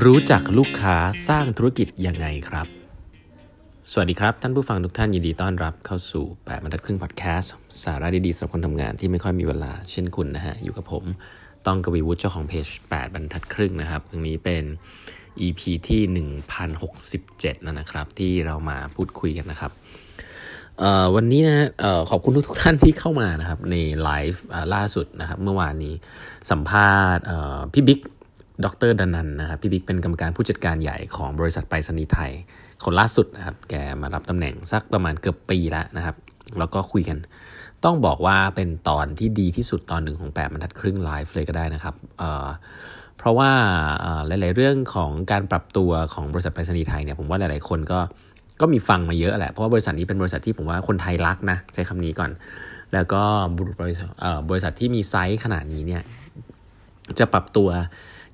รู้จักลูกค้าสร้างธุรกิจยังไงครับ สวัสดีครับ ท่านผู้ฟังทุกท่านยินดีต้อนรับเข้าสู่แปดบรรทัดครึ่งพอดแคสต์สาระดีๆสำหรับคนทำงานที่ไม่ค่อยมีเวลาเช่นคุณนะฮะ อยู่กับผม ต้องกวีวุฒิเจ้าของเพจ8บรรทัดครึ่งนะครับตรงนี้เป็น EP ที่ 1067นะนะครับ ที่เรามาพูดคุยกันนะครับวันนี้นะขอบคุณทุกท่านที่เข้ามานะครับในไลฟ์ล่าสุดนะครับ เมื่อวานนี้สัมภาษณ์พี่บิ๊ก ดรดนันนะครับพี่บิ๊กเป็นกรรมการผู้จัดการใหญ่ของบริษัทไปรษณีย์ไทย คนล่าสุดนะครับแกมารับตำแหน่งสักประมาณเกือบปีแล้วนะครับ แล้วก็คุยกัน ต้องบอกว่าเป็นตอนที่ดีที่สุดตอนหนึ่งของแปดบรรทัดครึ่งไลฟ์เลยก็ได้นะครับเเพราะว่าหลาย ๆ เรื่องของการปรับตัวของบริษัทไปรษณีย์ไทยเนี่ยผมว่าหลาย ๆ คนก็ก็มีฟังมาเยอะแหละ เพราะว่าบริษัทนี้เป็นบริษัทที่ผมว่าคนไทยรักนะใช้คำนี้ก่อน แล้วก็บริษัทที่มีไซส์ขนาดนี้เนี่ยจะปรับตัว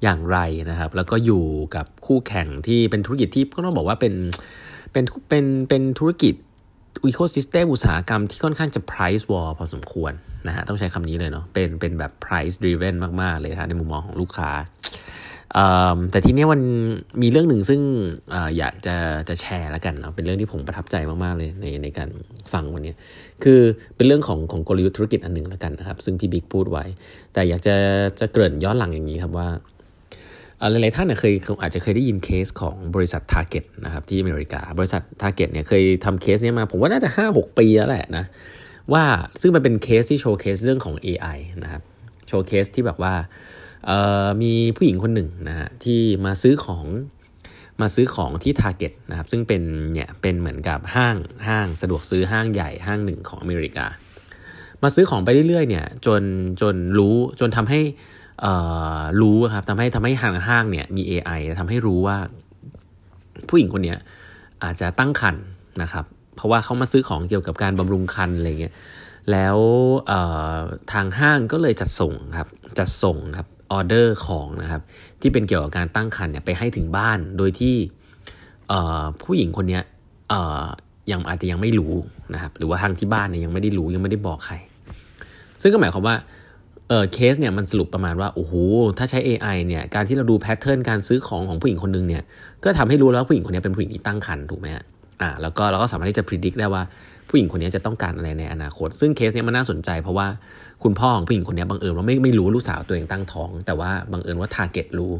อย่างไรนะครับ แล้วก็อยู่กับคู่แข่งที่เป็นธุรกิจที่ก็ต้องบอกว่าเป็นเป็นเป็นเป็นธุรกิจอีโคซิสเต็มอุตสาหกรรมที่ค่อนข้างจะ price war พอสมควรนะฮะต้องใช้คำนี้เลยเนาะเป็นเป็นแบบ price driven มาก ๆ เลยฮะในมุมมองของลูกค้า แต่ทีนี้มันมีเรื่องหนึ่งซึ่งออยากจะจะแชร์แล้วกันเนาะเป็นเรื่องที่ผมประทับใจมาก ๆ เลยในในการฟังวันนี้ คือเป็นเรื่องของของกลยุทธ์ธุรกิจอันหนึ่งแล้วกันนะครับ ซึ่งพี่บิ๊กพูดไว้ แต่อยากจะจะเกริ่นย้อนหลังอย่างนี้ครับว่า หลายๆท่านเนี่ยเคยอาจจะเคยได้ยินเคสของบริษัท Target นะครับที่อเมริกา บริษัท Target เนี่ยเคยทำเคสนี้มา ผมว่าน่าจะ 5-6 ปีแล้วแหละนะว่าซึ่งมันเป็นเคสที่ showcase เรื่องของ AI นะครับ showcase ที่แบบว่ามีผู้หญิงคนหนึ่งนะฮะที่มาซื้อของมาซื้อของที่ Target นะครับซึ่งเป็นเนี่ยเป็นเหมือนกับห้างห้างสะดวกซื้อห้างใหญ่ห้างหนึ่งของอเมริกา มาซื้อของไปเรื่อยๆเนี่ยจนจนรู้จนทำให้ รู้ครับทำให้ทำให้ห้างห้างเนี่ยมี AI ทำให้รู้ว่าผู้หญิงคนนี้อาจจะตั้งครรภ์นะครับ เพราะว่าเขามาซื้อของเกี่ยวกับการบำรุงครรภ์อะไรเงี้ยแล้วทางห้างก็เลยจัดส่งครับจัดส่งครับออเดอร์ของนะครับที่เป็นเกี่ยวกับการตั้งครรภ์เนี่ยไปให้ถึงบ้านโดยที่ผู้หญิงคนนี้ยังอาจจะยังไม่รู้นะครับหรือว่าทางที่บ้านเนี่ยยังไม่ได้รู้ยังไม่ได้บอกใคร ซึ่งก็หมายความว่า เออเคสเนี่ยมันสรุปประมาณว่าโอ้โหถ้าใช้ AI เนี่ยการที่เราดูแพทเทิร์นการซื้อของของผู้หญิงคนนึงเนี่ยก็ทำให้รู้แล้วผู้หญิงคนนี้เป็นผู้หญิงที่ตั้งครรภ์ถูกไหมฮะอ่าแล้วก็เราก็สามารถที่จะพิจิตรได้ว่าผู้หญิงคนนี้จะต้องการอะไรในอนาคต ซึ่งเคสนี้มันน่าสนใจเพราะว่าคุณพ่อของผู้หญิงคนนี้บังเอิญว่าไม่ไม่รู้ลูกสาวตัวเองตั้งท้อง แต่ว่าบังเอิญว่า Target รู้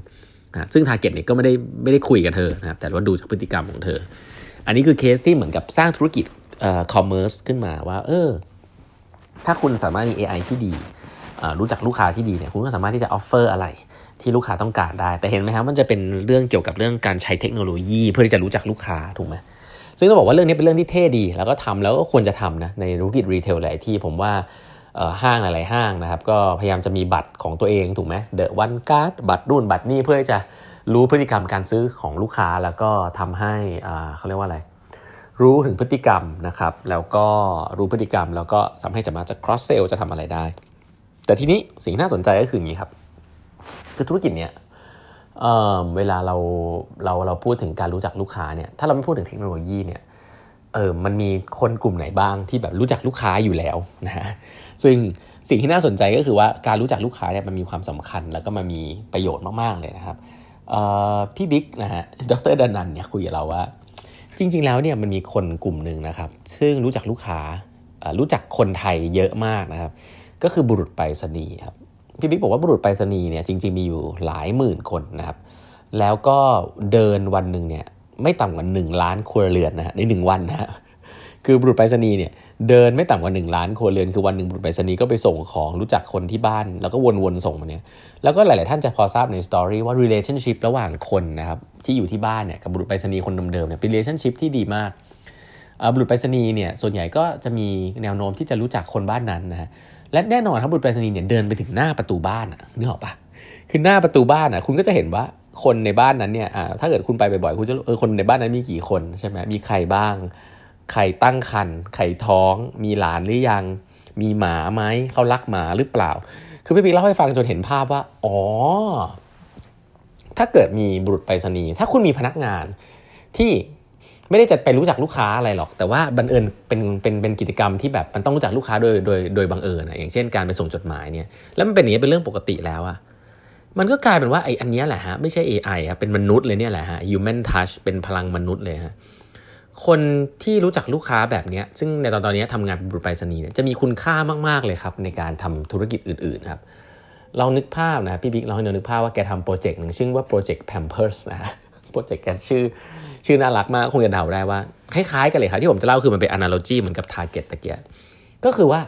นะซึ่ง Target เนี่ยก็ไม่ได้ไม่ได้คุยกับเธอนะครับแต่ว่าดูจากพฤติกรรมของเธอ อันนี้คือเคสที่เหมือนกับสร้างธุรกิจเอ่อ commerce ขึ้นมาว่า เออ ถ้าคุณสามารถมี AI ที่ดี รู้จักลูกค้าที่ดีเนี่ยคุณก็สามารถที่จะ offer อะไรที่ลูกค้าต้องการได้ แต่เห็นไหมครับมันจะเป็นเรื่องเกี่ยวกับเรื่องการใช้เทคโนโลยีเพื่อที่จะรู้จักลูกค้าถูกไหมซึ่งต้องบอกว่าเรื่องนี้เป็นเรื่องที่เท่ดี แล้วก็ทำแล้วก็ควรจะทำนะในธุรกิจ retail หลายที่ผมว่าห้างหลาย ๆ ห้างนะครับ ก็พยายามจะมีบัตรของตัวเองถูกไหมเดอะวันการ์ดบัตรรุ่นบัตรนี่เพื่อจะรู้พฤติกรรมการซื้อของลูกค้าแล้วก็ทำให้เขาเรียกว่าอะไร รู้ถึงพฤติกรรมนะครับ แล้วก็รู้พฤติกรรม แล้วก็ทำให้จะมาจะ cross sell จะทำอะไรได้ แต่ทีนี้สิ่งที่น่าสนใจก็คืออย่างนี้ครับ คือธุรกิจเนี้ยเเวลาเราเราเราพูดถึงการรู้จักลูกค้าเนี่ยถ้าเราไม่พูดถึงเทคโนโลยีเนี่ยเออมันมีคนกลุ่มไหนบ้างที่แบบรู้จักลูกค้าอยู่แล้วนะฮะซึ่งสิ่งที่น่าสนใจก็คือว่าการรู้จักลูกค้าเนี่ยมันมีความสำคัญแล้วก็มันมีประโยชน์มากๆเลยนะครับพี่บิ๊กนะฮะดรดานันเนี่ยคุยกับเราว่า จริง ๆ แล้วเนี่ยมันมีคนกลุ่มหนึ่งนะครับ ซึ่งรู้จักลูกค้ารู้จักคนไทยเยอะมากนะครับ ก็คือบุรุษไปรษณีย์ครับพี่บิ๊กบอกว่าบุรุษไปรษณีย์เนี่ยจริงๆมีอยู่หลายหมื่นคนนะครับ แล้วก็เดินวันหนึ่งเนี่ยไม่ต่ำกว่าหนึ่งล้านครัวเรือนนะฮะในหนึ่งวันนะฮะคือบุรุษไปรษณีย์เนี่ยเดินไม่ต่ำกว่า 1 ล้านครัวเรือนคือวันหนึ่งบุรุษไปรษณีย์ก็ไปส่งของรู้จักคนที่บ้าน แล้วก็วนๆส่งมาเนี่ยแล้วก็หลาย ๆ ท่านจะพอทราบในสตอรี่ว่า relationship ระหว่างคนนะครับที่อยู่ที่บ้านเนี่ยกับบุรุษไปรษณีย์คนเดิมๆเนี่ยเป็น relationship ที่ดีมากบุรุษไปรษณีย์เนี่ยส่วนใหญ่ก็จะมีแนวโน้มที่จะรู้จักคนบ้านนั้นนะฮะ และแน่นอนครับบุรุษไปรษณีย์เนี่ยเดินไปถึงหน้าประตูบ้านอะนึกออกปะคือหน้าประตูบ้านอะคุณก็จะเห็นว่าคนในบ้านนั้นเนี่ยถ้าเกิดคุณไปบ่อยๆคุณจะเออคนในบ้านนั้นมีกี่คนใช่ไหมมีใครบ้าง ใครตั้งครรภ์ใครท้อง มีหลานหรือยัง มีหมาไหมเขารักหมาหรือเปล่า คือพี่ปีเล่าให้ฟังจนเห็นภาพว่า อ๋อ ถ้าเกิดมีบุรุษไปรษณีย์ถ้าคุณมีพนักงานที่ ไม่ได้จะไปรู้จักลูกค้าอะไรหรอก แต่ว่าบังเอิญเป็นเป็นเป็นกิจกรรมที่แบบมันต้องรู้จักลูกค้าโดยโดยโดยบังเอิญนะอย่างเช่นการไปส่งจดหมายเนี่ยแล้วมันเป็นอย่างนี้เป็นเรื่องปกติแล้วอะมันก็กลายเป็นว่าไอ้อันนี้แหละฮะไม่ใช่ AI ครับเป็นมนุษย์เลยเนี่ยแหละฮะ human touch เป็นพลังมนุษย์เลยฮะคนที่รู้จักลูกค้าแบบนี้ซึ่งในตอนตอนนี้ทำงานเป็นบุรุษไปรษณีย์เนี่ยจะมีคุณค่ามาก ๆ เลยครับ ในการทำธุรกิจอื่น ๆ ครับลองนึกภาพนะพี่บิ๊กลองนึกภาพว่าแกทำโปรเจกต์หนึ่งชื่อว่าโปรเจกต์ Pampers นะโปรเจกต์แกชื่อ ชื่อน่ารักมากคงจะเดาได้ว่าคล้ายๆกันเลยครับที่ผมจะเล่าคือมันเป็น analogy เหมือนกับ target ตะเกียก็คือว่า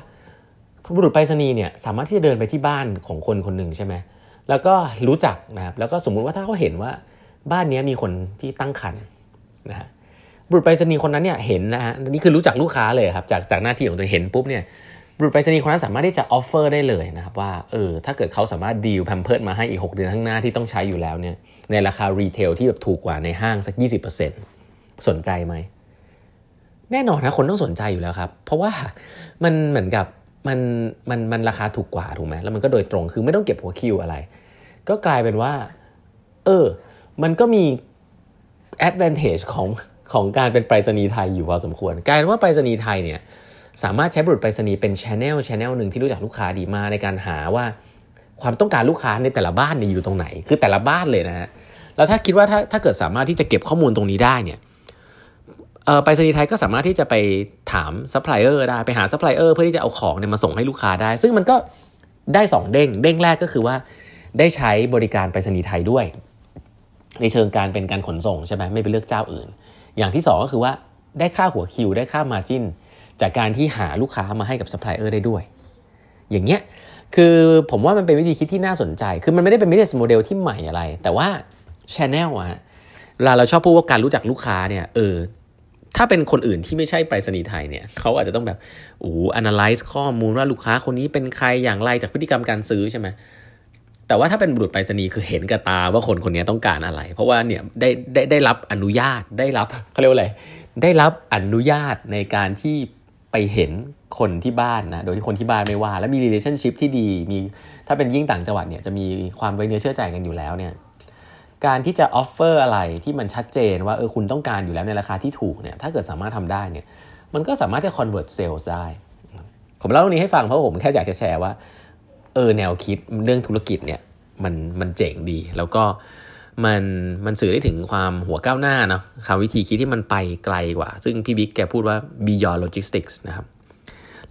บุรุษไปรษณีย์เนี่ยสามารถที่จะเดินไปที่บ้านของคนคนหนึ่งใช่ไหมแล้วก็รู้จักนะครับแล้วก็สมมุติว่าถ้าเขาเห็นว่าบ้านนี้มีคนที่ตั้งครรภ์นะฮะบุรุษไปรษณีย์คนนั้นเนี่ยเห็นนะฮะนี่คือรู้จักลูกค้าเลยครับจากจากหน้าที่ของตัวเห็นปุ๊บเนี่ยบุรุษไปรษณีย์คนนั้นสามารถที่จะ offer ได้เลยนะครับว่าเออถ้าเกิดเขาสามารถดีลแพมเพิร์สมาให้อีก 6 เดือนข้างหน้าที่ต้องใช้อยู่แล้วเนี่ย ในราคา retail ที่แบบถูกกว่าในห้างสัก 20%สนใจไหม แน่นอนนะคนต้องสนใจอยู่แล้วครับ เพราะว่ามันเหมือนกับมันมันมันราคาถูกกว่าถูกไหมแล้วมันก็โดยตรงคือไม่ต้องเก็บหัวคิวอะไร ก็กลายเป็นว่า เออ มันก็มี advantage ของของการเป็นไปรษณีย์ไทยอยู่พอสมควรกลายเป็นว่าไปรษณีย์ไทยเนี่ยสามารถใช้บุรุษไปรษณีย์เป็นชแนลชแนลหนึ่งที่รู้จักลูกค้าดีมากในการหาว่าความต้องการลูกค้าในแต่ละบ้านเนี่ยอยู่ตรงไหน คือแต่ละบ้านเลยนะฮะ แล้วถ้าคิดว่าถ้าถ้าเกิดสามารถที่จะเก็บข้อมูลตรงนี้ได้เนี่ยไปรษณีย์ไทยก็สามารถที่จะไปถามซัพพลายเออร์ได้ไปหาซัพพลายเออร์เพื่อที่จะเอาของเนี่ยมาส่งให้ลูกค้าได้ ซึ่งมันก็ได้ 2 เด้ง เด้งแรกก็คือว่าได้ใช้บริการไปรษณีย์ไทยด้วย ในเชิงการเป็นการขนส่งใช่ไหมไม่ไปเลือกเจ้าอื่น อย่างที่ 2 ก็คือว่าได้ค่าหัวคิวได้ค่า margin จากการที่หาลูกค้ามาให้กับซัพพลายเออร์ได้ด้วย อย่างเงี้ยคือผมว่ามันเป็นวิธีคิดที่น่าสนใจ คือมันไม่ได้เป็น business model ที่ใหม่อะไร แต่ว่า channel อะเวลาเราชอบพูดว่าการรู้จักลูกค้าเนี่ยเออถ้าเป็นคนอื่นที่ไม่ใช่ไปรษณีย์ไทยเนี่ยเขาอาจจะต้องแบบโอ้โห analyze ข้อมูลว่าลูกค้าคนนี้เป็นใครอย่างไรจากพฤติกรรมการซื้อใช่ไหมแต่ว่าถ้าเป็นบุรุษไปรษณีย์คือเห็นกับตาว่าคนคนนี้ต้องการอะไร เพราะว่าเนี่ยได้ได้ได้รับอนุญาตได้รับเขาเรียกว่าอะไรได้รับอนุญาตในการที่ไปเห็นคนที่บ้านนะโดยที่คนที่บ้านไม่ว่า แล้วมี relationship ที่ดีมีถ้าเป็นยิ่งต่างจังหวัดเนี่ยจะมีความไว้เนื้อเชื่อใจกันอยู่แล้วเนี่ย การที่จะ offer อะไรที่มันชัดเจนว่าเออคุณต้องการอยู่แล้วในราคาที่ถูกเนี่ยถ้าเกิดสามารถทำได้เนี่ยมันก็สามารถจะ convert sales ได้ ผมเล่าเรื่องนี้ให้ฟังเพราะผมแค่อยากจะแชร์ว่าเออแนวคิดเรื่องธุรกิจเนี่ยมันมันเจ๋งดี แล้วก็มันมันสื่อได้ถึงความหัวก้าวหน้าเนาะคำวิธีคิดที่มันไปไกลกว่า ซึ่งพี่บิ๊กแกพูดว่า beyond logistics นะครับ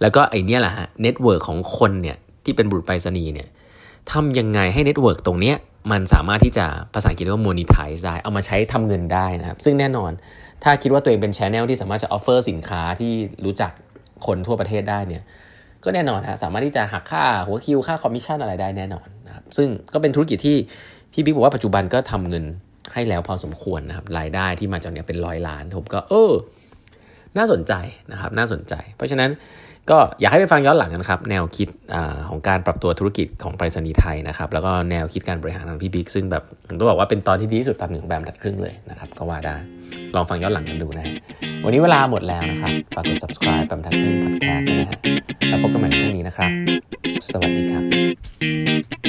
แล้วก็ไอเนี้ยแหละฮะ network ของคนเนี่ยที่เป็นบุรุษไปรษณีย์เนี่ย ทำยังไงให้ network ตรงเนี้ยมันสามารถที่จะภาษาอังกฤษเรียกว่า monetize ได้ เอามาใช้ทำเงินได้นะครับ ซึ่งแน่นอน ถ้าคิดว่าตัวเองเป็น channel ที่สามารถจะ offer สินค้าที่รู้จักคนทั่วประเทศได้เนี่ยก็แน่นอนฮะสามารถที่จะหักค่าหัวคิวค่าคอมมิชชั่นอะไรได้แน่นอนนะครับซึ่งก็เป็นธุรกิจที่พี่บิ๊กบอกว่าปัจจุบันก็ทำเงินให้แล้วพอสมควรนะครับรายได้ที่มาจากเนี้ยเป็นร้อยล้านผมก็เออ น่าสนใจนะครับ น่าสนใจ เพราะฉะนั้น ก็อยากให้ไปฟังย้อนหลังกันครับ แนวคิดอของการปรับตัวธุรกิจของไปรษณีย์ไทยนะครับ แล้วก็แนวคิดการบริหารของพี่บิ๊กซึ่งแบบผมต้องบอกว่าเป็นตอนที่ดีที่สุดตอนหนึ่งแบบดัดครึ่งเลยนะครับ ก็ว่าได้ ลองฟังย้อนหลังกันดูนะวันนี้เวลาหมดแล้วนะครับ ฝากกด subscribe แบบดัดครึ่ง podcast นะฮะแล้วพบกันใหม่พรุ่งนี้นะครับ สวัสดีครับ